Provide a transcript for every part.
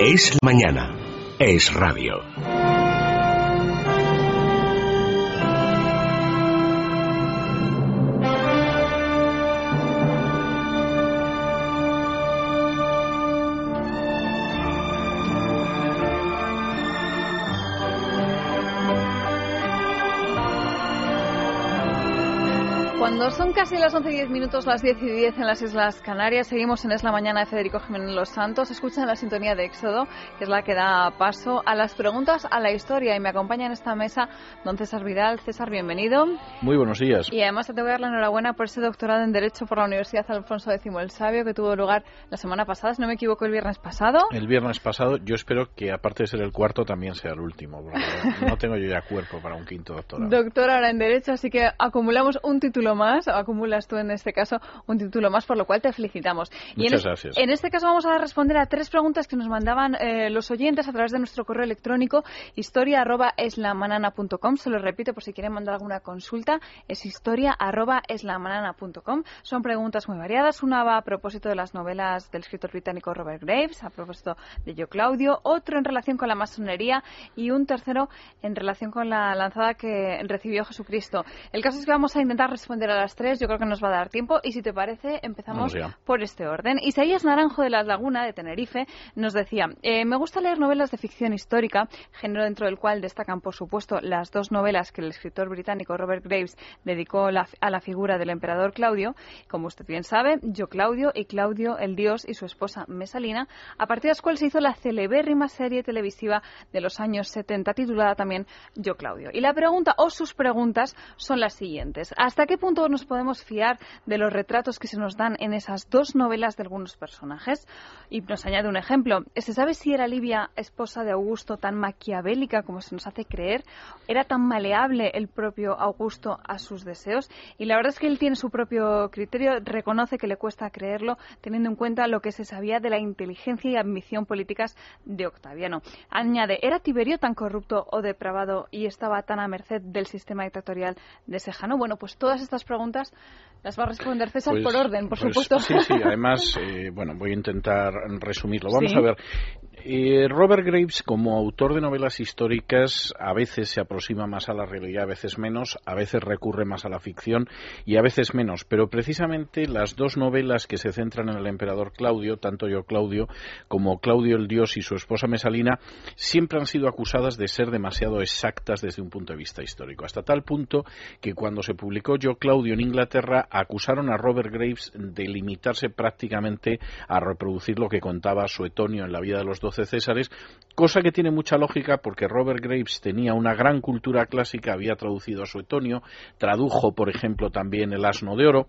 Es mañana. Es radio. Cuando son casi las 11 y 10 minutos, las 10 y 10 en las Islas Canarias, seguimos en Es la Mañana de Federico Jiménez Los Santos. Escuchan la sintonía de Éxodo, que es la que da paso a las preguntas a la historia. Y me acompaña en esta mesa don César Vidal. César, bienvenido. Muy buenos días. Y además te voy a dar la enhorabuena por ese doctorado en Derecho por la Universidad Alfonso X el Sabio, que tuvo lugar la semana pasada, si no me equivoco, el viernes pasado. El viernes pasado, yo espero que aparte de ser el cuarto, también sea el último. No tengo yo ya cuerpo para un quinto doctorado. Doctor ahora en Derecho, así que acumulamos un título más, acumula tú en este caso un título más, por lo cual te felicitamos. Y Muchas en, gracias. En este caso vamos a responder a tres preguntas que nos mandaban eh, los oyentes a través de nuestro correo electrónico historia@eslamanana.com. Se lo repito por si quieren mandar alguna consulta, es historia@eslamanana.com. Son preguntas muy variadas. Una va a propósito de las novelas del escritor británico Robert Graves, a propósito de Yo Claudio, otro en relación con la masonería y un tercero en relación con la lanzada que recibió Jesucristo. El caso es que vamos a intentar responder a las tres. Yo creo que nos va a dar tiempo y si te parece empezamos por este orden. Isaías Naranjo de la Laguna de Tenerife nos decía, eh, me gusta leer novelas de ficción histórica, género dentro del cual destacan por supuesto las dos novelas que el escritor británico Robert Graves dedicó a la figura del emperador Claudio, como usted bien sabe, Yo Claudio y Claudio el Dios y su esposa Mesalina, a partir de las cuales se hizo la celebérrima serie televisiva de los años 70 titulada también Yo Claudio. Y la pregunta o sus preguntas son las siguientes. ¿Hasta qué punto nos podemos fiar de los retratos que se nos dan en esas dos novelas de algunos personajes. Y nos añade un ejemplo. ¿Se sabe si era Livia esposa de Augusto tan maquiavélica como se nos hace creer? ¿Era tan maleable el propio Augusto a sus deseos? Y la verdad es que él tiene su propio criterio, reconoce que le cuesta creerlo, teniendo en cuenta lo que se sabía de la inteligencia y ambición políticas de Octaviano. Añade, ¿era Tiberio tan corrupto o depravado y estaba tan a merced del sistema dictatorial de Sejano? Bueno, pues todas estas preguntas μας las va a responder César pues, por orden, por pues, supuesto. Sí, sí, además, eh, bueno, voy a intentar resumirlo. Vamos a ver. Eh, Robert Graves, como autor de novelas históricas, a veces se aproxima más a la realidad, a veces menos, a veces recurre más a la ficción y a veces menos. Pero precisamente las dos novelas que se centran en el emperador Claudio, tanto yo Claudio como Claudio el Dios y su esposa Mesalina, siempre han sido acusadas de ser demasiado exactas desde un punto de vista histórico. Hasta tal punto que cuando se publicó Yo Claudio en Inglaterra, acusaron a Robert Graves de limitarse prácticamente a reproducir lo que contaba Suetonio en la vida de los doce Césares, cosa que tiene mucha lógica porque Robert Graves tenía una gran cultura clásica, había traducido a Suetonio, tradujo, por ejemplo, también el Asno de Oro,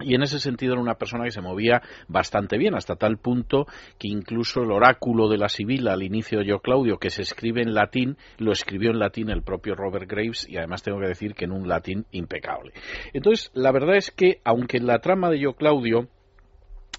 y en ese sentido era una persona que se movía bastante bien, hasta tal punto que incluso el oráculo de la Sibila al inicio de Yo Claudio, que se escribe en latín, lo escribió en latín el propio Robert Graves y además tengo que decir que en un latín impecable. Entonces, la verdad es que, aunque en la trama de Yo Claudio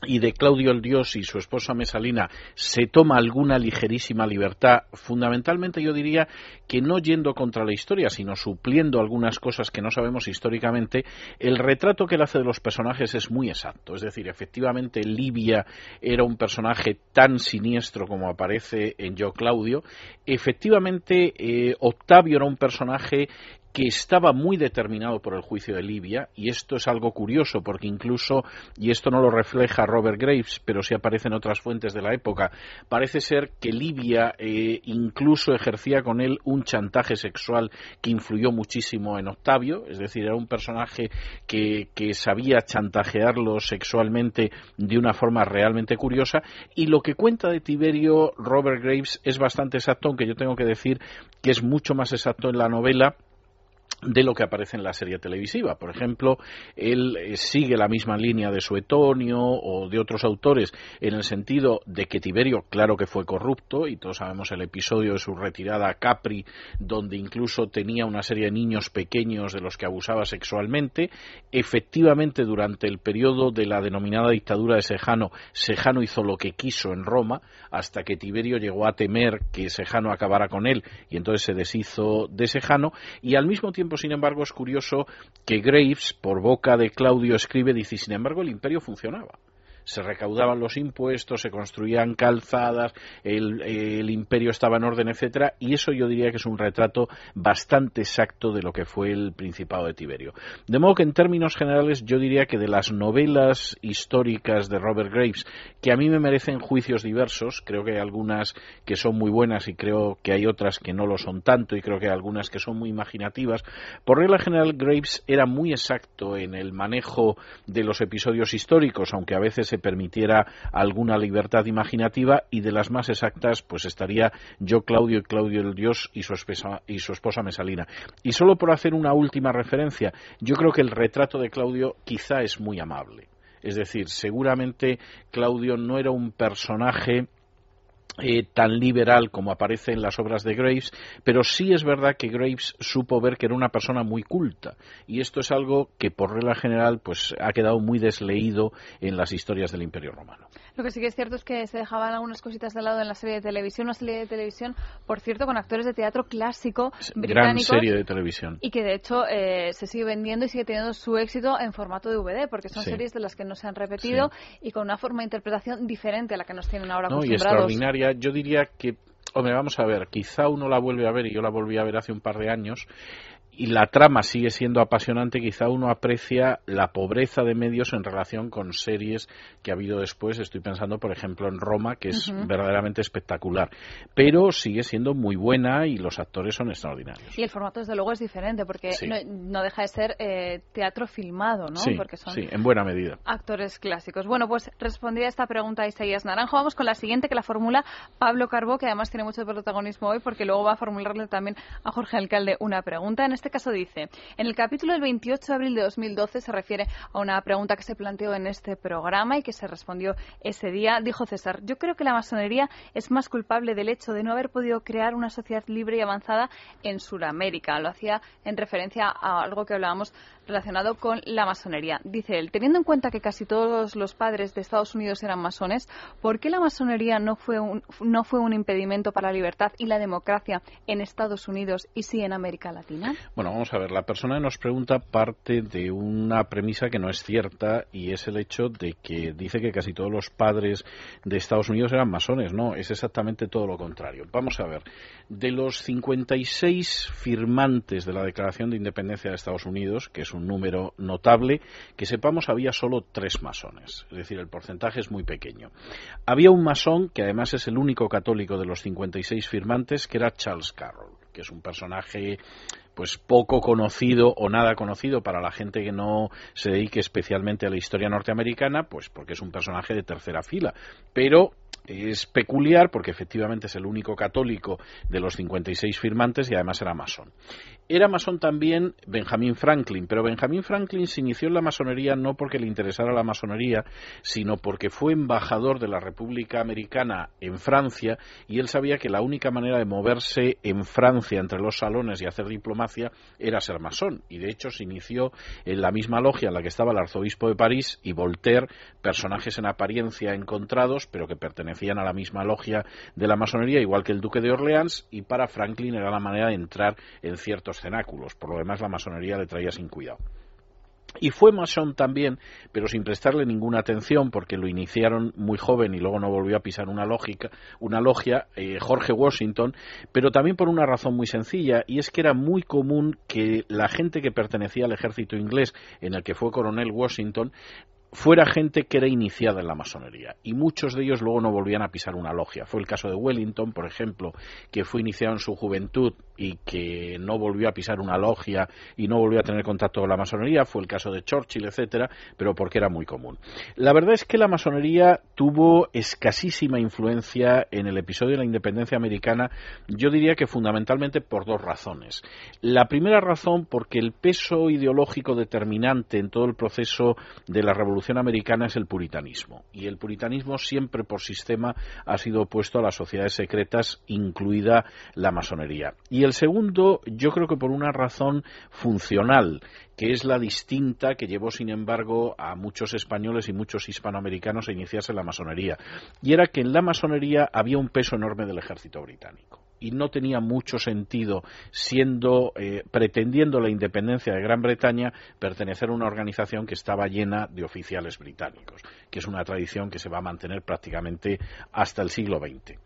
y de Claudio el Dios y su esposa Mesalina se toma alguna ligerísima libertad, fundamentalmente yo diría que no yendo contra la historia, sino supliendo algunas cosas que no sabemos históricamente, el retrato que él hace de los personajes es muy exacto. Es decir, efectivamente Livia era un personaje tan siniestro como aparece en Yo Claudio. Efectivamente, eh, Octavio era un personaje que estaba muy determinado por el juicio de Libia, y esto es algo curioso porque incluso, y esto no lo refleja Robert Graves, pero sí aparece en otras fuentes de la época, parece ser que Libia eh, incluso ejercía con él un chantaje sexual que influyó muchísimo en Octavio, es decir, era un personaje que, que sabía chantajearlo sexualmente de una forma realmente curiosa, y lo que cuenta de Tiberio Robert Graves es bastante exacto, aunque yo tengo que decir que es mucho más exacto en la novela de lo que aparece en la serie televisiva. Por ejemplo, él eh, sigue la misma línea de Suetonio o de otros autores en el sentido de que Tiberio, claro que fue corrupto, y todos sabemos el episodio de su retirada a Capri, donde incluso tenía una serie de niños pequeños de los que abusaba sexualmente. Efectivamente, durante el periodo de la denominada dictadura de Sejano, Sejano hizo lo que quiso en Roma, hasta que Tiberio llegó a temer que Sejano acabara con él, y entonces se deshizo de Sejano, y al mismo tiempo sin embargo, es curioso que Graves, por boca de Claudio, escribe, dice, sin embargo, el imperio funcionaba. Se recaudaban los impuestos, se construían calzadas, el, imperio estaba en orden, etcétera, y eso yo diría que es un retrato bastante exacto de lo que fue el Principado de Tiberio. De modo que en términos generales yo diría que de las novelas históricas de Robert Graves, que a mí me merecen juicios diversos, creo que hay algunas que son muy buenas y creo que hay otras que no lo son tanto y creo que hay algunas que son muy imaginativas, por regla general Graves era muy exacto en el manejo de los episodios históricos, aunque a veces se permitiera alguna libertad imaginativa y de las más exactas pues estaría yo Claudio y Claudio el Dios y su esposa, y su esposa Mesalina. Y solo por hacer una última referencia, yo creo que el retrato de Claudio quizá es muy amable. Es decir, seguramente Claudio no era un personaje eh, tan liberal como aparece en las obras de Graves, pero sí es verdad que Graves supo ver que era una persona muy culta y esto es algo que por regla general pues ha quedado muy desleído en las historias del Imperio Romano. Lo que sí que es cierto es que se dejaban algunas cositas de lado en la serie de televisión, una serie de televisión, por cierto, con actores de teatro clásico británicos. Gran serie de televisión. Y que de hecho eh, se sigue vendiendo y sigue teniendo su éxito en formato DVD, porque son series de las que no se han repetido y con una forma de interpretación diferente a la que nos tienen ahora no, Y extraordinaria. Yo diría que Hombre, vamos a ver, quizá uno la vuelve a ver, y yo la volví a ver hace un par de años, y la trama sigue siendo apasionante, quizá uno aprecia la pobreza de medios en relación con series que ha habido después. Estoy pensando, por ejemplo, en Roma, que es verdaderamente espectacular. Pero sigue siendo muy buena y los actores son extraordinarios. Y el formato, desde luego, es diferente, porque no, deja de ser eh, teatro filmado, ¿no? Sí, porque son sí, en buena medida. Actores clásicos. Bueno, pues respondí a esta pregunta Isaías Naranjo. Vamos con la siguiente, que la formula Pablo Carbó, que además tiene mucho protagonismo hoy, porque luego va a formularle también a Jorge Alcalde una pregunta. En este este caso dice, en el capítulo del 28 de abril de 2012 se refiere a una pregunta que se planteó en este programa y que se respondió ese día. Dijo César, yo creo que la masonería es más culpable del hecho de no haber podido crear una sociedad libre y avanzada en Sudamérica. Lo hacía en referencia a algo que hablábamos relacionado con la masonería. Dice él, teniendo en cuenta que casi todos los padres de Estados Unidos eran masones, ¿por qué la masonería no fue un, no fue un impedimento para la libertad y la democracia en Estados Unidos y sí en América Latina? Bueno, vamos a ver, la persona que nos pregunta parte de una premisa que no es cierta y es el hecho de que dice que casi todos los padres de Estados Unidos eran masones. No, es exactamente todo lo contrario. Vamos a ver, de los 56 firmantes de la Declaración de Independencia de Estados Unidos, que es un número notable, que sepamos había solo tres masones, es decir, el porcentaje es muy pequeño. Había un masón, que además es el único católico de los 56 firmantes, que era Charles Carroll que es un personaje pues poco conocido o nada conocido para la gente que no se dedique especialmente a la historia norteamericana, pues porque es un personaje de tercera fila, pero es peculiar porque efectivamente es el único católico de los 56 firmantes y además era masón. Era masón también Benjamin Franklin, pero Benjamin Franklin se inició en la masonería no porque le interesara la masonería, sino porque fue embajador de la República Americana en Francia y él sabía que la única manera de moverse en Francia entre los salones y hacer diplomacia era ser masón. Y de hecho se inició en la misma logia en la que estaba el arzobispo de París y Voltaire, personajes en apariencia encontrados, pero que pertenecían a la misma logia de la masonería, igual que el duque de Orleans, y para Franklin era la manera de entrar en ciertos cenáculos. Por lo demás, la masonería le traía sin cuidado. Y fue masón también, pero sin prestarle ninguna atención, porque lo iniciaron muy joven y luego no volvió a pisar una, lógica, una logia, eh, Jorge Washington, pero también por una razón muy sencilla, y es que era muy común que la gente que pertenecía al ejército inglés, en el que fue coronel Washington, fuera gente que era iniciada en la masonería y muchos de ellos luego no volvían a pisar una logia. Fue el caso de Wellington, por ejemplo, que fue iniciado en su juventud y que no volvió a pisar una logia y no volvió a tener contacto con la masonería. Fue el caso de Churchill, etcétera, pero porque era muy común. La verdad es que la masonería tuvo escasísima influencia en el episodio de la independencia americana. Yo diría que fundamentalmente por dos razones. La primera razón porque el peso ideológico determinante en todo el proceso de la revolución Americana es el puritanismo. Y el puritanismo siempre por sistema ha sido opuesto a las sociedades secretas, incluida la masonería. Y el segundo, yo creo que por una razón funcional, que es la distinta que llevó, sin embargo, a muchos españoles y muchos hispanoamericanos a iniciarse en la masonería. Y era que en la masonería había un peso enorme del ejército británico y no tenía mucho sentido siendo eh, pretendiendo la independencia de Gran Bretaña pertenecer a una organización que estaba llena de oficiales británicos, que es una tradición que se va a mantener prácticamente hasta el siglo XX.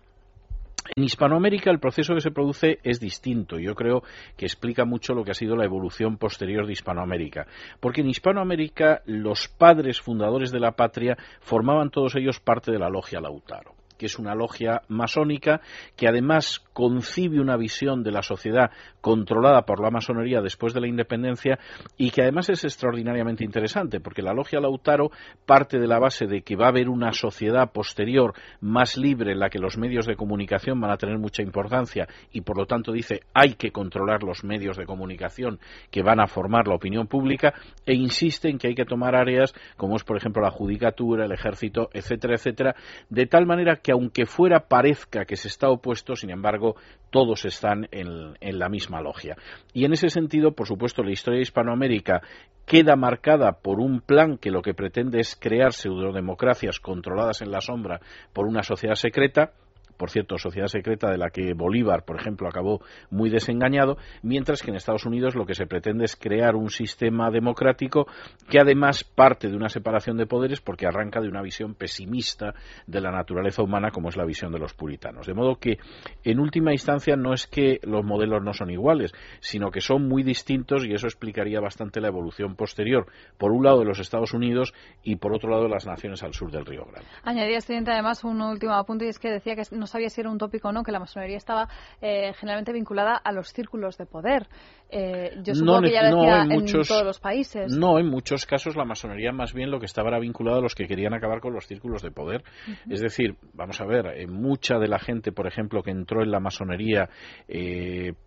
En Hispanoamérica el proceso que se produce es distinto. Yo creo que explica mucho lo que ha sido la evolución posterior de Hispanoamérica. Porque en Hispanoamérica los padres fundadores de la patria formaban todos ellos parte de la logia Lautaro que es una logia masónica que además concibe una visión de la sociedad controlada por la masonería después de la independencia y que además es extraordinariamente interesante porque la logia Lautaro parte de la base de que va a haber una sociedad posterior más libre en la que los medios de comunicación van a tener mucha importancia y por lo tanto dice hay que controlar los medios de comunicación que van a formar la opinión pública e insiste en que hay que tomar áreas como es por ejemplo la judicatura, el ejército, etcétera, etcétera, de tal manera que aunque fuera parezca que se está opuesto, sin embargo, todos están en, en la misma logia. Y en ese sentido, por supuesto, la historia de Hispanoamérica queda marcada por un plan que lo que pretende es crear pseudodemocracias controladas en la sombra por una sociedad secreta, por cierto, sociedad secreta de la que Bolívar, por ejemplo, acabó muy desengañado, mientras que en Estados Unidos lo que se pretende es crear un sistema democrático que además parte de una separación de poderes porque arranca de una visión pesimista de la naturaleza humana como es la visión de los puritanos. De modo que, en última instancia, no es que los modelos no son iguales, sino que son muy distintos y eso explicaría bastante la evolución posterior, por un lado de los Estados Unidos y por otro lado de las naciones al sur del Río Grande. Añadía, estudiante, además un último apunte y es que decía que sabía si era un tópico o no, que la masonería estaba eh, generalmente vinculada a los círculos de poder. Eh, yo supongo que ya decía en, todos los países. No, en muchos casos la masonería más bien lo que estaba era vinculada a los que querían acabar con los círculos de poder. Es decir, vamos a ver, eh, mucha de la gente, por ejemplo, que entró en la masonería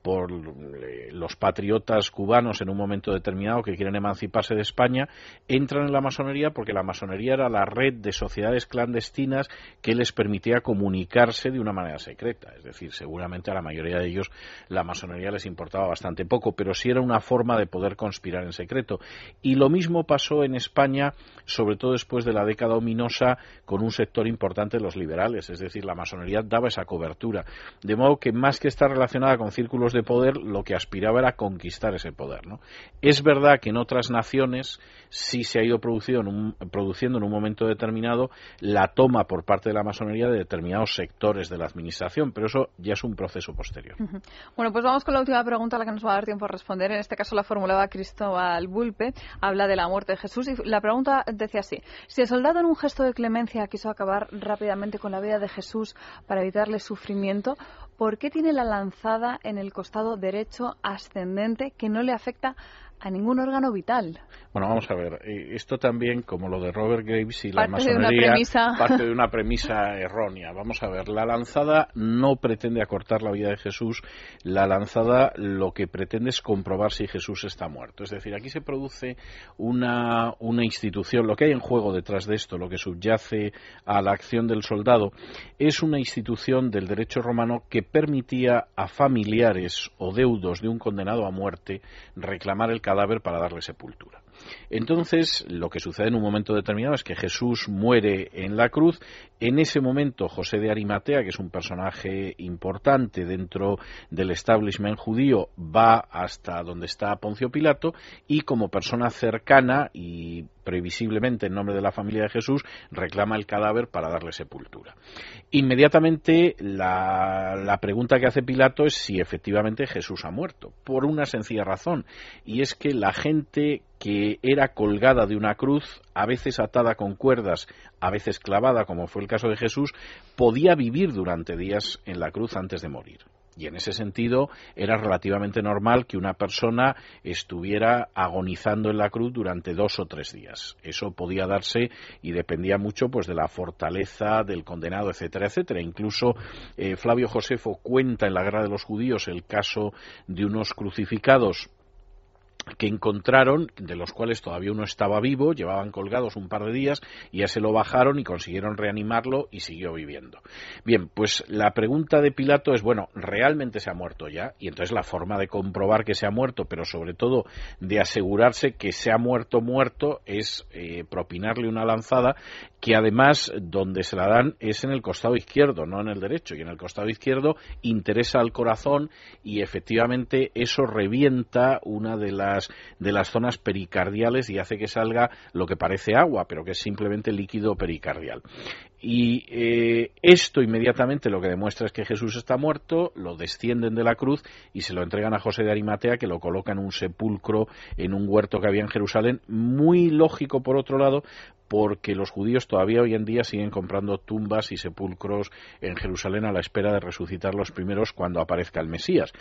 por los patriotas cubanos en un momento determinado que quieren emanciparse de España, entran en la masonería porque la masonería era la red de sociedades clandestinas que les permitía comunicarse de una manera secreta. Es decir, seguramente a la mayoría de ellos la masonería les importaba bastante poco, pero sí era una forma de poder conspirar en secreto. Y lo mismo pasó en España, sobre todo después de la década ominosa, con un sector importante de los liberales. Es decir, la masonería daba esa cobertura. De modo que más que estar relacionada con círculos de poder, lo que aspiraba era conquistar ese poder. Es verdad que en otras naciones sí se ha ido produciendo en un, produciendo en un momento determinado la toma por parte de la masonería de determinados sectores de la Administración, pero eso ya es un proceso posterior. Bueno, pues vamos con la última pregunta a la que nos va a dar tiempo a responder. En este caso la formulaba Cristóbal Bulpe, habla de la muerte de Jesús y la pregunta decía así, si el soldado en un gesto de clemencia quiso acabar rápidamente con la vida de Jesús para evitarle sufrimiento, ¿por qué tiene la lanzada en el costado derecho ascendente que no le afecta a ningún órgano vital. Bueno, vamos a ver. Eh, esto también, como lo de Robert Graves y la masonería, parte de una premisa errónea. Vamos a ver. La lanzada no pretende acortar la vida de Jesús. La lanzada lo que pretende es comprobar si Jesús está muerto. Es decir, aquí se produce una, una institución. Lo que hay en juego detrás de esto, lo que subyace a la acción del soldado, es una institución del derecho romano que permitía a familiares o deudos de un condenado a muerte reclamar el cadáver para darle sepultura. Entonces, lo que sucede en un momento determinado es que Jesús muere en la cruz. En ese momento, José de Arimatea, que es un personaje importante dentro del establishment judío, va hasta donde está Poncio Pilato y como persona cercana y previsiblemente en nombre de la familia de Jesús, reclama el cadáver para darle sepultura. Inmediatamente la, pregunta que hace Pilato es si efectivamente Jesús ha muerto, por una sencilla razón, y es que la gente que era colgada de una cruz, a veces atada con cuerdas, a veces clavada, como fue el caso de Jesús, podía vivir durante días en la cruz antes de morir. Y en ese sentido era relativamente normal que una persona estuviera agonizando en la cruz durante dos o tres días. Eso podía darse y dependía mucho pues de la fortaleza del condenado, etcétera, etcétera. Incluso eh, Flavio Josefo cuenta en la Guerra de los Judíos el caso de unos crucificados que encontraron, de los cuales todavía uno estaba vivo, llevaban colgados un par de días y ya se lo bajaron y consiguieron reanimarlo y siguió viviendo. Bien, pues la pregunta de Pilato es, bueno, ¿realmente se ha muerto ya? Y entonces la forma de comprobar que se ha muerto, pero sobre todo de asegurarse que se ha muerto muerto, es eh, propinarle una lanzada que además donde se la dan es en el costado izquierdo, no en el derecho. Y en el costado izquierdo interesa al corazón y efectivamente eso revienta una de las de las zonas pericardiales y hace que salga lo que parece agua, pero que es simplemente líquido pericardial. Y eh, esto inmediatamente lo que demuestra es que Jesús está muerto, lo descienden de la cruz y se lo entregan a José de Arimatea, que lo coloca en un sepulcro en un huerto que había en Jerusalén. Muy lógico, por otro lado, porque los judíos todavía hoy en día siguen comprando tumbas y sepulcros en Jerusalén a la espera de resucitar los primeros cuando aparezca el Mesías.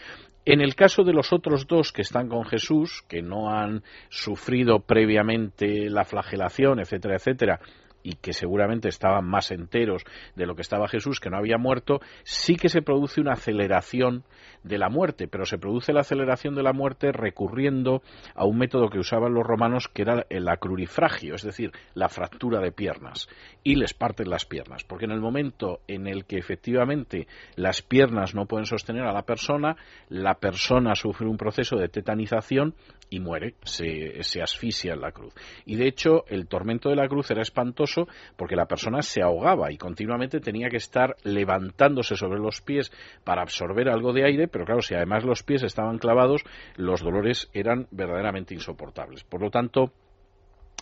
En el caso de los otros dos que están con Jesús, que no han sufrido previamente la flagelación, etcétera, etcétera, y que seguramente estaban más enteros de lo que estaba Jesús, que no había muerto, sí que se produce una aceleración de la muerte, pero se produce la aceleración de la muerte recurriendo a un método que usaban los romanos que era el acrurifragio, es decir, la fractura de piernas, y les parten las piernas, porque en el momento en el que efectivamente las piernas no pueden sostener a la persona, la persona sufre un proceso de tetanización y muere, se, se asfixia en la cruz. Y de hecho, el tormento de la cruz era espantoso porque la persona se ahogaba y continuamente tenía que estar levantándose sobre los pies para absorber algo de aire, pero claro, si además los pies estaban clavados, los dolores eran verdaderamente insoportables. Por lo tanto,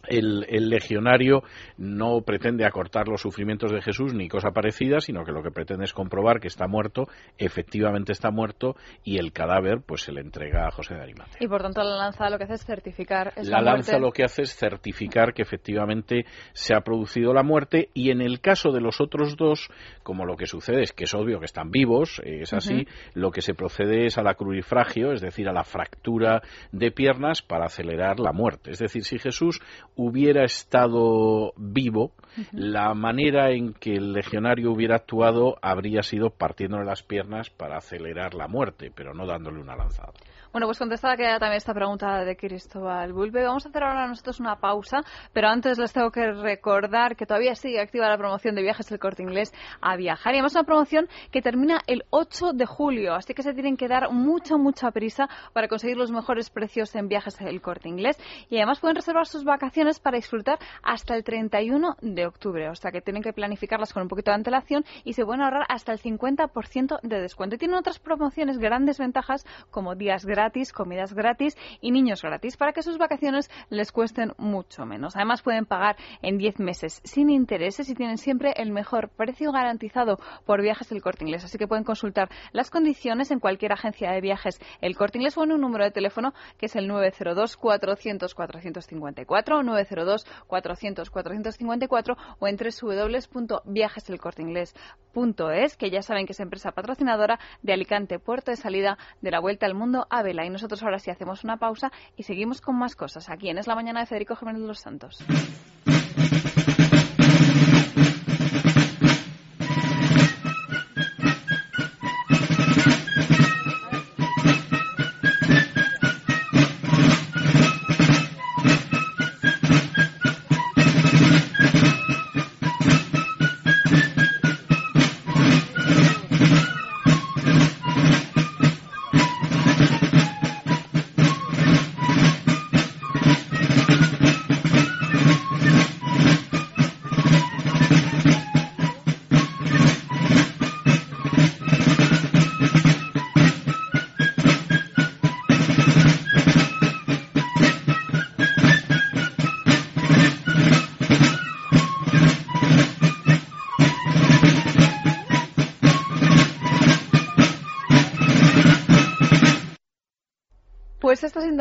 el, legionario no pretende acortar los sufrimientos de Jesús ni cosa parecida, sino que lo que pretende es comprobar que está muerto, efectivamente está muerto, y el cadáver pues se le entrega a José de Arimatea. Y por tanto la lanza lo que hace es certificar esa La lanza lo que hace es certificar que efectivamente se ha producido la muerte, y en el caso de los otros dos, como lo que sucede es que es obvio que están vivos, es así, lo que se procede es a la crurifragio, es decir, a la fractura de piernas para acelerar la muerte. Es decir, si Jesús hubiera estado vivo, la manera en que el legionario hubiera actuado habría sido partiéndole las piernas para acelerar la muerte, pero no dándole una lanzada. Bueno, pues contestada queda también esta pregunta de Cristóbal Bulbe. Vamos a hacer ahora nosotros una pausa, pero antes les tengo que recordar que todavía sigue activa la promoción de viajes del corte inglés a viajar. Y además una promoción que termina el 8 de julio, así que se tienen que dar mucha, mucha prisa para conseguir los mejores precios en viajes del corte inglés. Y además pueden reservar sus vacaciones para disfrutar hasta el 31 de octubre. O sea que tienen que planificarlas con un poquito de antelación y se pueden ahorrar hasta el 50% de descuento. Y tienen otras promociones, grandes ventajas como días gratis, comidas gratis y niños gratis para que sus vacaciones les cuesten mucho menos. Además pueden pagar en 10 meses sin intereses y tienen siempre el mejor precio garantizado por viajes del corte inglés. Así que pueden consultar las condiciones en cualquier agencia de viajes el corte inglés o en un número de teléfono que es el 902 400 454 902 400 454 o en www.viajesdelcorteingles.es que ya saben que es empresa patrocinadora de Alicante, puerto de salida de la Vuelta al Mundo a y nosotros ahora sí hacemos una pausa y seguimos con más cosas aquí en Es la Mañana de Federico Jiménez los Santos.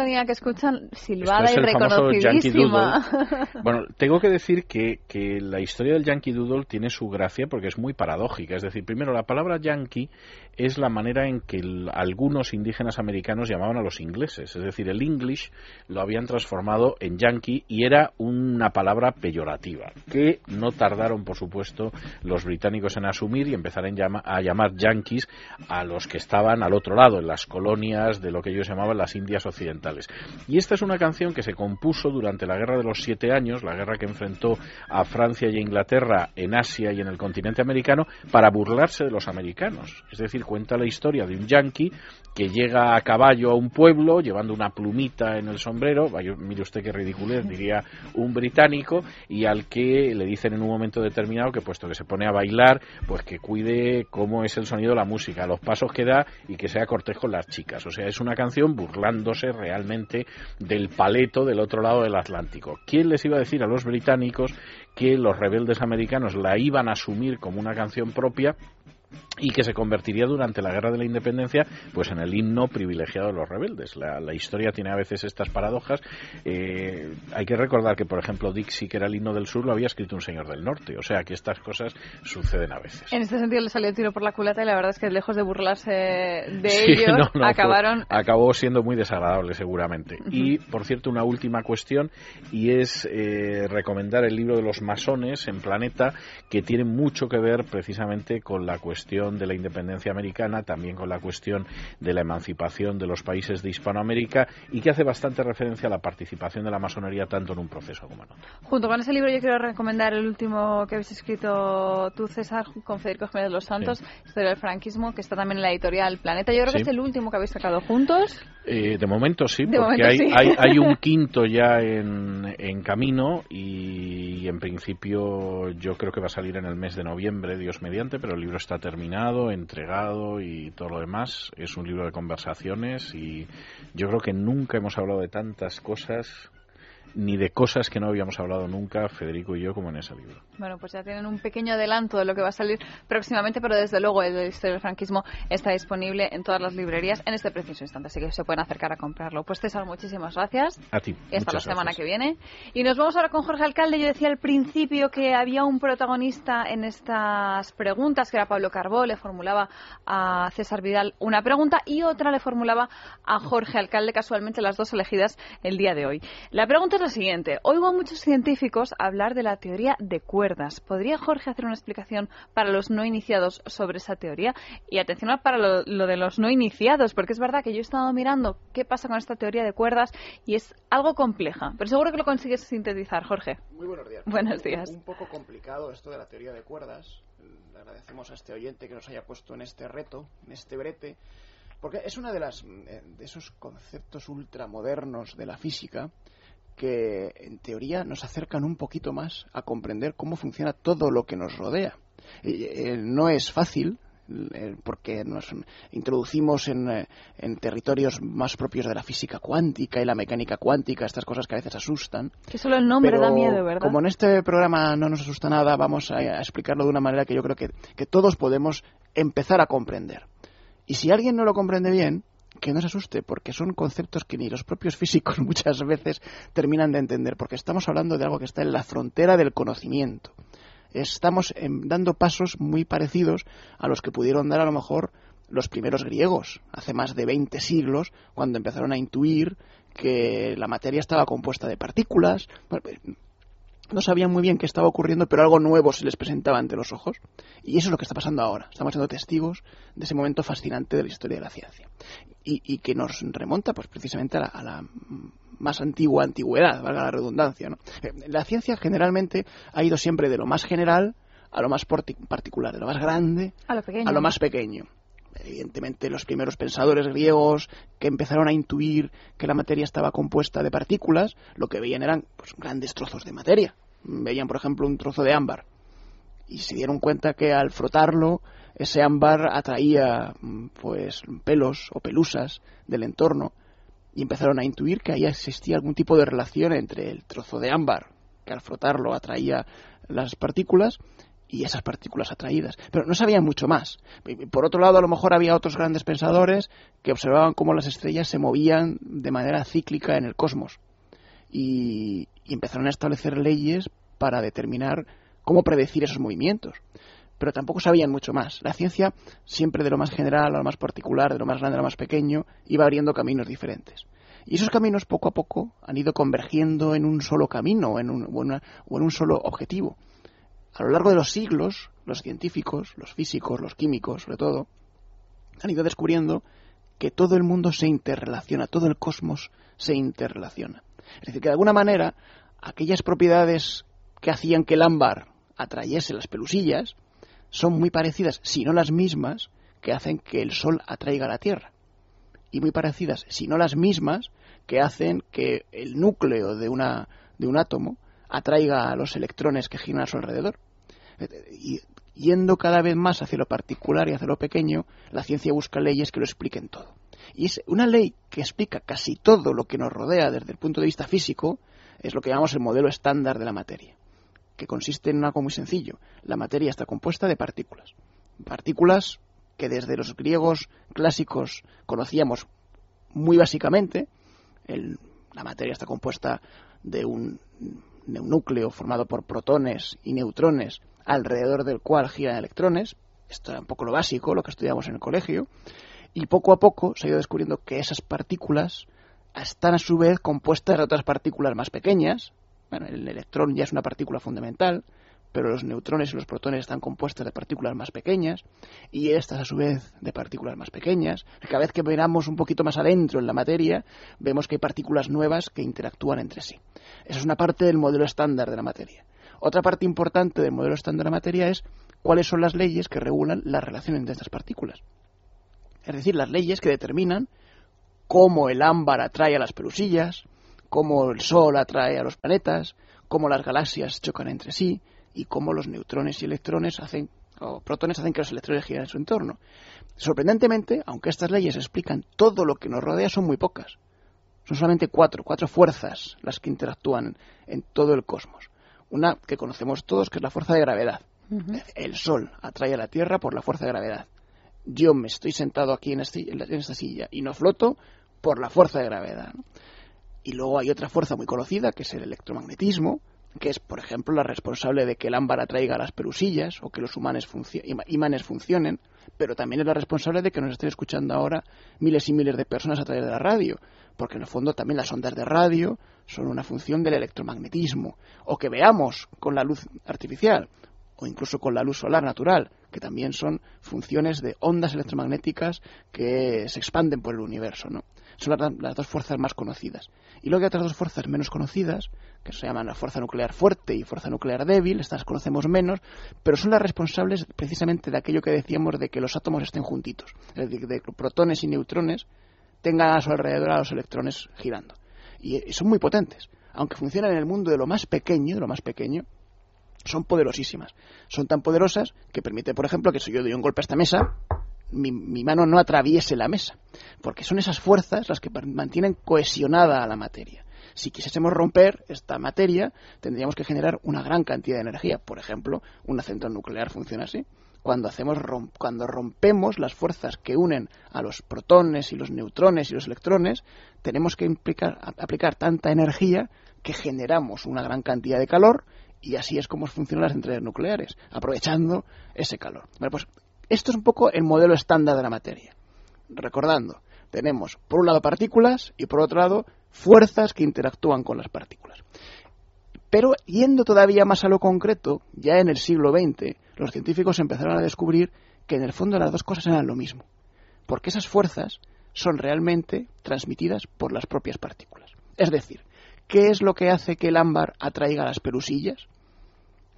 Sintonía que escuchan silbada y reconocidísima. bueno, tengo que decir que, que la historia del Yankee Doodle tiene su gracia porque es muy paradójica. Es decir, primero, la palabra Yankee es la manera en que algunos indígenas americanos llamaban a los ingleses. Es decir, el English lo habían transformado en Yankee y era una palabra peyorativa que no tardaron, por supuesto, los británicos en asumir y empezar a llamar Yankees a los que estaban al otro lado, en las colonias de lo que ellos llamaban las Indias occidentales. Y esta es una canción que se compuso durante la Guerra de los Siete Años, la guerra que enfrentó a Francia y a Inglaterra en Asia y en el continente americano, para burlarse de los americanos. Es decir, cuenta la historia de un yankee que llega a caballo a un pueblo llevando una plumita en el sombrero, vaya, mire usted qué ridiculez, diría un británico, y al que le dicen en un momento determinado que puesto que se pone a bailar, pues que cuide cómo es el sonido de la música, los pasos que da y que sea cortés con las chicas. O sea, es una canción burlándose realmente del paleto del otro lado del Atlántico. ¿Quién les iba a decir a los británicos que los rebeldes americanos la iban a asumir como una canción propia y que se convertiría durante la guerra de la independencia pues en el himno privilegiado de los rebeldes. La, historia tiene a veces estas paradojas. Eh, hay que recordar que, por ejemplo, Dixie, que era el himno del sur, lo había escrito un señor del norte. O sea que estas cosas suceden a veces. En este sentido le salió el tiro por la culata y la verdad es que lejos de burlarse de ellos, acabaron... acabó siendo muy desagradable seguramente. Y, por cierto, una última cuestión y es eh, recomendar el libro de los masones en Planeta que tiene mucho que ver precisamente con la cuestión de la independencia americana, también con la cuestión de la emancipación de los países de Hispanoamérica y que hace bastante referencia a la participación de la masonería tanto en un proceso como en otro. Junto con ese libro yo quiero recomendar el último que habéis escrito tú, César, con Federico Jiménez de los Santos, Historia del franquismo, que está también en la editorial Planeta. Yo creo que es el último que habéis sacado juntos. Eh, de momento sí, porque hay, Hay, hay, un quinto ya en, en camino y, en principio yo creo que va a salir en el mes de noviembre, Dios mediante, pero el libro está terminado, entregado y todo lo demás. Es un libro de conversaciones y yo creo que nunca hemos hablado de tantas cosas ni de cosas que no habíamos hablado nunca, Federico y yo, como en ese libro. Bueno, pues ya tienen un pequeño adelanto de lo que va a salir próximamente, pero desde luego el Historia del Franquismo está disponible en todas las librerías en este preciso instante, así que se pueden acercar a comprarlo. Pues César, muchísimas gracias. A ti. Y hasta la semana que viene. Y nos vamos ahora con Jorge Alcalde. Yo decía al principio que había un protagonista en estas preguntas, que era Pablo Carbó, le formulaba a César Vidal una pregunta y otra le formulaba a Jorge Alcalde, casualmente las dos elegidas el día de hoy. La pregunta es la siguiente. Oigo a muchos científicos hablar de la teoría de cuerdas. ¿Podría Jorge hacer una explicación para los no iniciados sobre esa teoría? Y atención para lo, de los no iniciados, porque es verdad que yo he estado mirando qué pasa con esta teoría de cuerdas y es algo compleja. Pero seguro que lo consigues sintetizar, Jorge. Muy buenos días. Buenos días. Un, poco complicado esto de la teoría de cuerdas. Le agradecemos a este oyente que nos haya puesto en este reto, en este brete porque es uno de, las, eh, de esos conceptos ultramodernos de la física que en teoría nos acercan un poquito más a comprender cómo funciona todo lo que nos rodea. Eh, no es fácil, eh, porque nos introducimos en, eh, en, territorios más propios de la física cuántica y la mecánica cuántica, estas cosas que a veces asustan. Que solo el nombre da miedo, ¿verdad? Como en este programa no nos asusta nada, vamos a, a explicarlo de una manera que yo creo que, que todos podemos empezar a comprender. Y si alguien no lo comprende bien, que no se asuste, porque son conceptos que ni los propios físicos muchas veces terminan de entender, porque estamos hablando de algo que está en la frontera del conocimiento. Estamos em, dando pasos muy parecidos a los que pudieron dar a lo mejor los primeros griegos, hace más de 20 siglos, cuando empezaron a intuir que la materia estaba compuesta de partículas no sabían muy bien qué estaba ocurriendo, pero algo nuevo se les presentaba ante los ojos. Y eso es lo que está pasando ahora. Estamos siendo testigos de ese momento fascinante de la historia de la ciencia. Y, que nos remonta, pues precisamente a la, más antigua antigüedad, valga la redundancia. Eh, la ciencia generalmente ha ido siempre de lo más general a lo más particular, de lo más grande a lo, más pequeño evidentemente los primeros pensadores griegos que empezaron a intuir que la materia estaba compuesta de partículas, lo que veían eran pues, grandes trozos de materia veían, por ejemplo, un trozo de ámbar y se dieron cuenta que al frotarlo ese ámbar atraía mm, pues pelos o pelusas del entorno y empezaron a intuir que ahí existía algún tipo de relación entre el trozo de ámbar que al frotarlo atraía las partículas y esas partículas atraídas. Pero no sabían mucho más. Por otro lado, a lo mejor había otros grandes pensadores que observaban cómo las estrellas se movían de manera cíclica en el cosmos y, empezaron a establecer leyes para determinar cómo predecir esos movimientos. Pero tampoco sabían mucho más. La ciencia, siempre de lo más general a lo más particular, de lo más grande a lo más pequeño, iba abriendo caminos diferentes. Y esos caminos poco a poco han ido convergiendo en un solo camino en un, o en un solo objetivo. A lo largo de los siglos, los científicos, los físicos, los químicos, sobre todo, han ido descubriendo que todo el mundo se interrelaciona, todo el cosmos se interrelaciona. Es decir, que de alguna manera aquellas propiedades que hacían que el ámbar atrayese las pelusillas son muy parecidas, si no las mismas, que hacen que el Sol atraiga la Tierra. Y muy parecidas, si no las mismas, que hacen que el núcleo de, una, de un átomo atraiga a los electrones que giran a su alrededor. Y yendo cada vez más hacia lo particular y hacia lo pequeño, la ciencia busca leyes que lo expliquen todo. Y es una ley que explica casi todo lo que nos rodea desde el punto de vista físico, es lo que llamamos el modelo estándar de la materia, que consiste en algo muy sencillo. La materia está compuesta de partículas. Partículas que desde los griegos clásicos conocíamos muy básicamente. la materia está compuesta de un, de un núcleo formado por protones y neutrones alrededor del cual giran electrones. Esto era un poco lo básico, lo que estudiamos en el colegio. Y poco a poco se ha ido descubriendo que esas partículas están a su vez compuestas de otras partículas más pequeñas. Bueno, el electrón ya es una partícula fundamental, pero los neutrones y los protones están compuestos de partículas más pequeñas, y estas a su vez de partículas más pequeñas. Cada vez que miramos un poquito más adentro en la materia, vemos que hay partículas nuevas que interactúan entre sí. Esa es una parte del modelo estándar de la materia. Otra parte importante del modelo estándar de la materia es cuáles son las leyes que regulan la relación entre estas partículas. Es decir, las leyes que determinan cómo el ámbar atrae a las pelusillas, cómo el Sol atrae a los planetas, cómo las galaxias chocan entre sí y cómo los neutrones y electrones hacen o protones hacen que los electrones giren en su entorno. Sorprendentemente, aunque estas leyes explican todo lo que nos rodea, son muy pocas. Son solamente cuatro, cuatro fuerzas las que interactúan en todo el cosmos. Una que conocemos todos, que es la fuerza de gravedad. El Sol atrae a la Tierra por la fuerza de gravedad yo me estoy sentado aquí en, este, esta silla y no floto por la fuerza de gravedad. Y luego hay otra fuerza muy conocida, que es el electromagnetismo, que es, por ejemplo, la responsable de que el ámbar atraiga las pelusillas o que los imanes funcionen, pero también es la responsable de que nos estén escuchando ahora miles y miles de personas a través de la radio, porque en el fondo también las ondas de radio son una función del electromagnetismo, o que veamos con la luz artificial, o incluso con la luz solar natural, que también son funciones de ondas electromagnéticas que se expanden por el universo. ¿no? Son las, dos fuerzas más conocidas. Y luego hay otras dos fuerzas menos conocidas, que se llaman la fuerza nuclear fuerte y fuerza nuclear débil, estas conocemos menos, pero son las responsables precisamente de aquello que decíamos de que los átomos estén juntitos, es decir, de que protones y neutrones tengan a su alrededor a los electrones girando. y son muy potentes, aunque funcionan en el mundo de lo más pequeño, de lo más pequeño, son poderosísimas. Son tan poderosas que permite, por ejemplo, que si yo doy un golpe a esta mesa, mi, mano no atraviese la mesa, porque son esas fuerzas las que mantienen cohesionada a la materia. Si quisiésemos romper esta materia, tendríamos que generar una gran cantidad de energía. Por ejemplo, una central nuclear funciona así. Cuando, hacemos cuando rompemos las fuerzas que unen a los protones y los neutrones y los electrones, tenemos que aplicar tanta energía que generamos una gran cantidad de calor y así es como funcionan las centrales nucleares, aprovechando ese calor. Bueno, pues esto es un poco el modelo estándar de la materia. Recordando, tenemos por un lado partículas y por otro lado fuerzas que interactúan con las partículas. Pero yendo todavía más a lo concreto, ya en el siglo XX, los científicos empezaron a descubrir que en el fondo las dos cosas eran lo mismo, porque esas fuerzas son realmente transmitidas por las propias partículas. Es decir, ¿qué es lo que hace que el ámbar atraiga las pelusillas?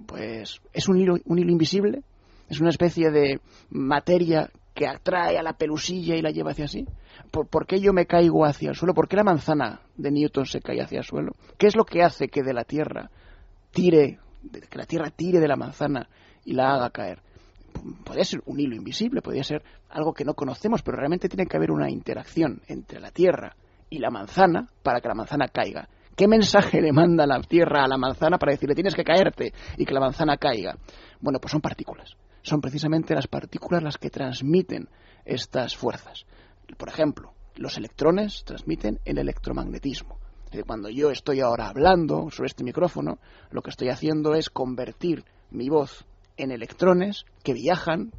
pues es un hilo, un hilo invisible, es una especie de materia que atrae a la pelusilla y la lleva hacia sí. ¿Por, qué yo me caigo hacia el suelo? ¿Por qué la manzana de Newton se cae hacia el suelo? ¿Qué es lo que hace que de la Tierra tire, que la Tierra tire de la manzana y la haga caer? Podría ser un hilo invisible, podría ser algo que no conocemos, pero realmente tiene que haber una interacción entre la Tierra y la manzana para que la manzana caiga. ¿Qué mensaje le manda la Tierra a la manzana para decirle tienes que caerte y que la manzana caiga? Bueno, pues son partículas. Son precisamente las partículas las que transmiten estas fuerzas. Por ejemplo, los electrones transmiten el electromagnetismo. Cuando yo estoy ahora hablando sobre este micrófono, lo que estoy haciendo es convertir mi voz en electrones que viajan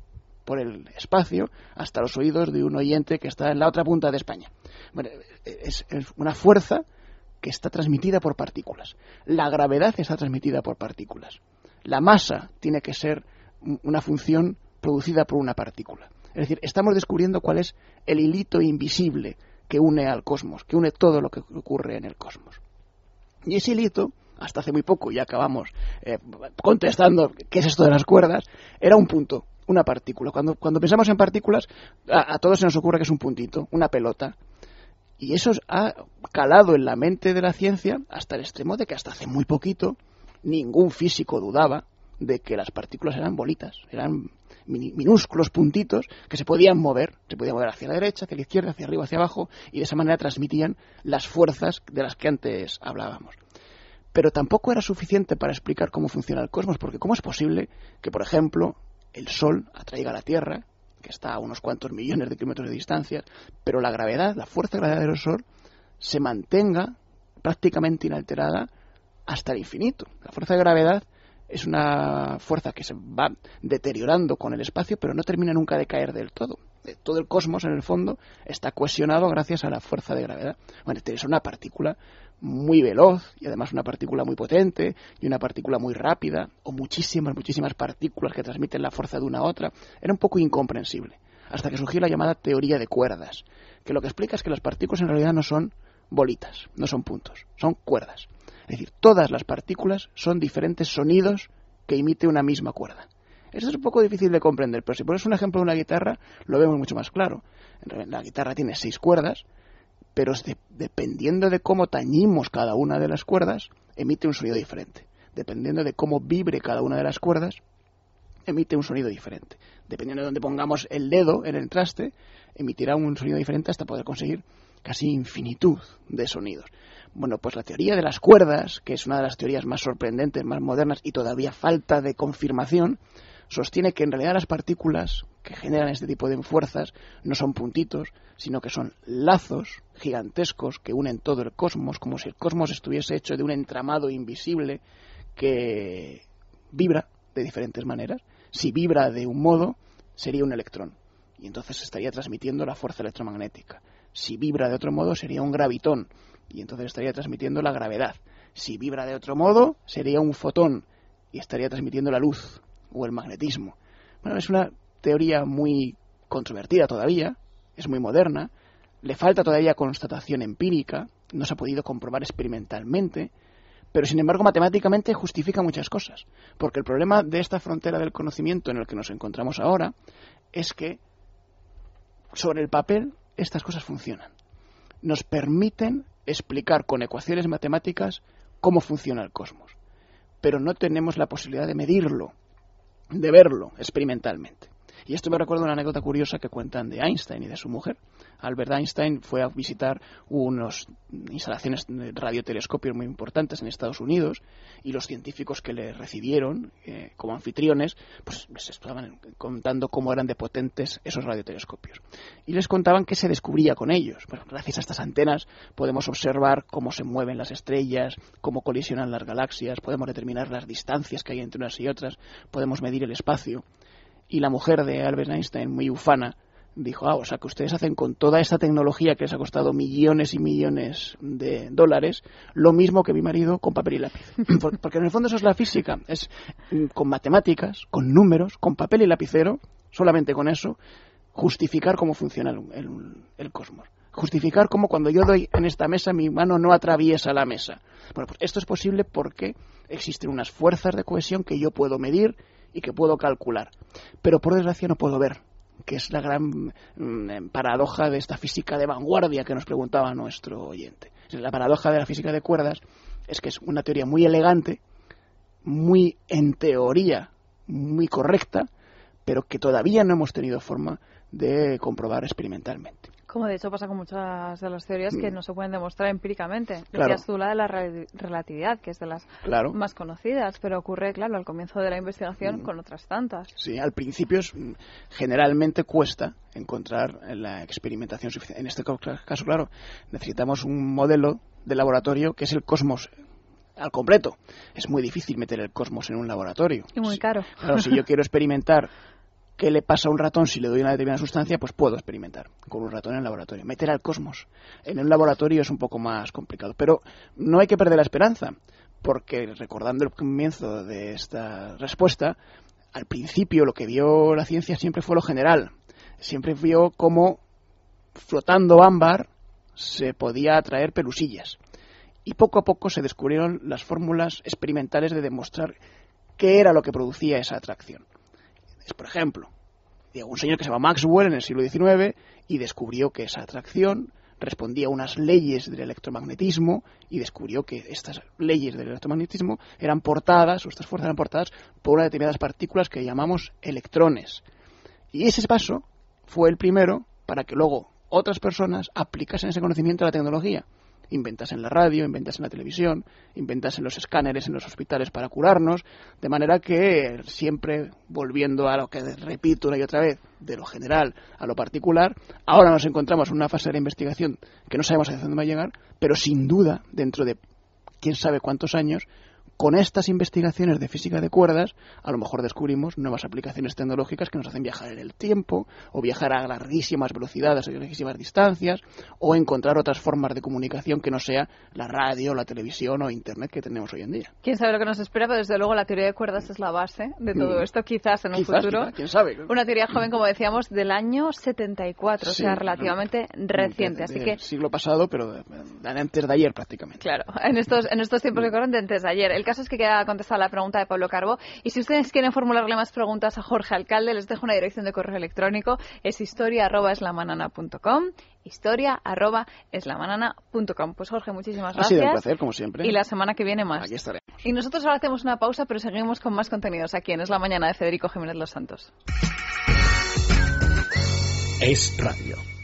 por el espacio hasta los oídos de un oyente que está en la otra punta de España. Bueno, es, una fuerza que está transmitida por partículas. La gravedad está transmitida por partículas. La masa tiene que ser una función producida por una partícula. Es decir, estamos descubriendo cuál es el hilito invisible que une al cosmos, que une todo lo que ocurre en el cosmos. Y ese hilito, hasta hace muy poco, y acabamos eh, contestando qué es esto de las cuerdas, era un punto, una partícula. Cuando, cuando pensamos en partículas, a todos se nos ocurre que es un puntito, una pelota. Y eso ha calado en la mente de la ciencia hasta el extremo de que hasta hace muy poquito ningún físico dudaba de que las partículas eran bolitas, eran minúsculos puntitos que se podían mover, se podían mover hacia la derecha, hacia la izquierda, hacia arriba, hacia abajo, y de esa manera transmitían las fuerzas de las que antes hablábamos. Pero tampoco era suficiente para explicar cómo funciona el cosmos, porque ¿cómo es posible que, por ejemplo, el Sol atraiga a la Tierra, que está a unos cuantos millones de kilómetros de distancia, pero la gravedad, la fuerza de gravedad del Sol, se mantenga prácticamente inalterada hasta el infinito? La fuerza de gravedad es una fuerza que se va deteriorando con el espacio, pero no termina nunca de caer del todo. Eh, todo el cosmos, en el fondo, está cohesionado gracias a la fuerza de gravedad. Bueno, es una partícula muy veloz y además una partícula muy potente y una partícula muy rápida, o muchísimas, muchísimas partículas que transmiten la fuerza de una a otra. Era un poco incomprensible, hasta que surgió la llamada teoría de cuerdas, que lo que explica es que las partículas en realidad no son bolitas, no son puntos, son cuerdas. Es decir, todas las partículas son diferentes sonidos que emite una misma cuerda. Eso es un poco difícil de comprender, pero si pones un ejemplo de una guitarra, lo vemos mucho más claro. La guitarra tiene seis cuerdas, pero dependiendo de cómo tañimos cada una de las cuerdas, emite un sonido diferente. Dependiendo de cómo vibre cada una de las cuerdas, emite un sonido diferente. Dependiendo de dónde pongamos el dedo en el traste, emitirá un sonido diferente hasta poder conseguir casi infinitud de sonidos. Bueno, pues la teoría de las cuerdas, que es una de las teorías más sorprendentes, más modernas y todavía falta de confirmación, sostiene que en realidad las partículas que generan este tipo de fuerzas no son puntitos, sino que son lazos gigantescos que unen todo el cosmos, como si el cosmos estuviese hecho de un entramado invisible que vibra de diferentes maneras. Si vibra de un modo, sería un electrón, y entonces estaría transmitiendo la fuerza electromagnética. Si vibra de otro modo, sería un gravitón, y entonces estaría transmitiendo la gravedad. Si vibra de otro modo, sería un fotón y estaría transmitiendo la luz o el magnetismo. Bueno, es una teoría muy controvertida todavía, es muy moderna, le falta todavía constatación empírica, no se ha podido comprobar experimentalmente, pero sin embargo matemáticamente justifica muchas cosas, porque el problema de esta frontera del conocimiento en el que nos encontramos ahora es que sobre el papel estas cosas funcionan. Nos permiten explicar con ecuaciones matemáticas cómo funciona el cosmos. Pero no tenemos la posibilidad de medirlo, de verlo experimentalmente. Y esto me recuerda una anécdota curiosa que cuentan de Einstein y de su mujer. Albert Einstein fue a visitar unas instalaciones de radiotelescopios muy importantes en Estados Unidos y los científicos que le recibieron eh, como anfitriones pues les estaban contando cómo eran de potentes esos radiotelescopios. Y les contaban qué se descubría con ellos. gracias a estas antenas podemos observar cómo se mueven las estrellas, cómo colisionan las galaxias, podemos determinar las distancias que hay entre unas y otras, podemos medir el espacio. Y la mujer de Albert Einstein, muy ufana, dijo, ah, o sea que ustedes hacen con toda esta tecnología que les ha costado millones y millones de dólares, lo mismo que mi marido con papel y lápiz. Porque en el fondo eso es la física, es mm, con matemáticas, con números, con papel y lapicero, solamente con eso, justificar cómo funciona el, cosmos. Justificar cómo cuando yo doy en esta mesa mi mano no atraviesa la mesa. Bueno, pues esto es posible porque existen unas fuerzas de cohesión que yo puedo medir y que puedo calcular. Pero por desgracia no puedo ver que es la gran mm, paradoja de esta física de vanguardia que nos preguntaba nuestro oyente. La paradoja de la física de cuerdas es que es una teoría muy elegante, muy en teoría, muy correcta, pero que todavía no hemos tenido forma de comprobar experimentalmente. Como de hecho pasa con muchas de las teorías que mm. no se pueden demostrar empíricamente. Decías tú la de la relatividad, que es de las más conocidas, pero ocurre, claro, al comienzo de la investigación mm. con otras tantas. Sí, al principio es, mm, generalmente cuesta encontrar la experimentación suficiente. En este caso, claro, necesitamos un modelo de laboratorio que es el cosmos al completo. Es muy difícil meter el cosmos en un laboratorio. Y muy caro. Claro, si yo quiero experimentar qué le pasa a un ratón si le doy una determinada sustancia, pues puedo experimentar con un ratón en el laboratorio. Meter al cosmos en un laboratorio es un poco más complicado, pero no hay que perder la esperanza, porque recordando el comienzo de esta respuesta, al principio lo que vio la ciencia siempre fue lo general. siempre vio cómo flotando ámbar se podía atraer pelusillas. Y poco a poco se descubrieron las fórmulas experimentales de demostrar qué era lo que producía esa atracción. Es, por ejemplo, un señor que se llama Maxwell en el siglo XIX y descubrió que esa atracción respondía a unas leyes del electromagnetismo y descubrió que estas leyes del electromagnetismo eran portadas, o estas fuerzas eran portadas por determinadas partículas que llamamos electrones. Y ese paso fue el primero para que luego otras personas aplicasen ese conocimiento a la tecnología inventas en la radio, inventas en la televisión, inventas en los escáneres en los hospitales para curarnos, de manera que siempre volviendo a lo que repito una y otra vez, de lo general a lo particular, ahora nos encontramos en una fase de investigación que no sabemos hacia dónde va a llegar, pero sin duda, dentro de quién sabe cuántos años, con estas investigaciones de física de cuerdas, a lo mejor descubrimos nuevas aplicaciones tecnológicas que nos hacen viajar en el tiempo, o viajar a larguísimas velocidades, a larguísimas distancias, o encontrar otras formas de comunicación que no sea la radio, la televisión o Internet que tenemos hoy en día. ¿Quién sabe lo que nos espera? Pero desde luego la teoría de cuerdas es la base de todo mm. esto, quizás en un futuro. ¿Quién sabe? Una teoría joven, como decíamos, del año 74, o sea, relativamente reciente. así que siglo pasado, pero antes de ayer prácticamente. Claro, en estos, en estos tiempos que corren de antes de ayer. El caso es que queda contestada la pregunta de Pablo Carbo. Y si ustedes quieren formularle más preguntas a Jorge Alcalde, les dejo una dirección de correo electrónico. Es historia.eslamanana.com historia.eslamanana.com. Pues Jorge, muchísimas gracias. Ha sido un placer, como siempre. Y la semana que viene más. Aquí estaremos. Y nosotros ahora hacemos una pausa, pero seguimos con más contenidos aquí en Es la Mañana de Federico Jiménez Los Santos. Es Radio.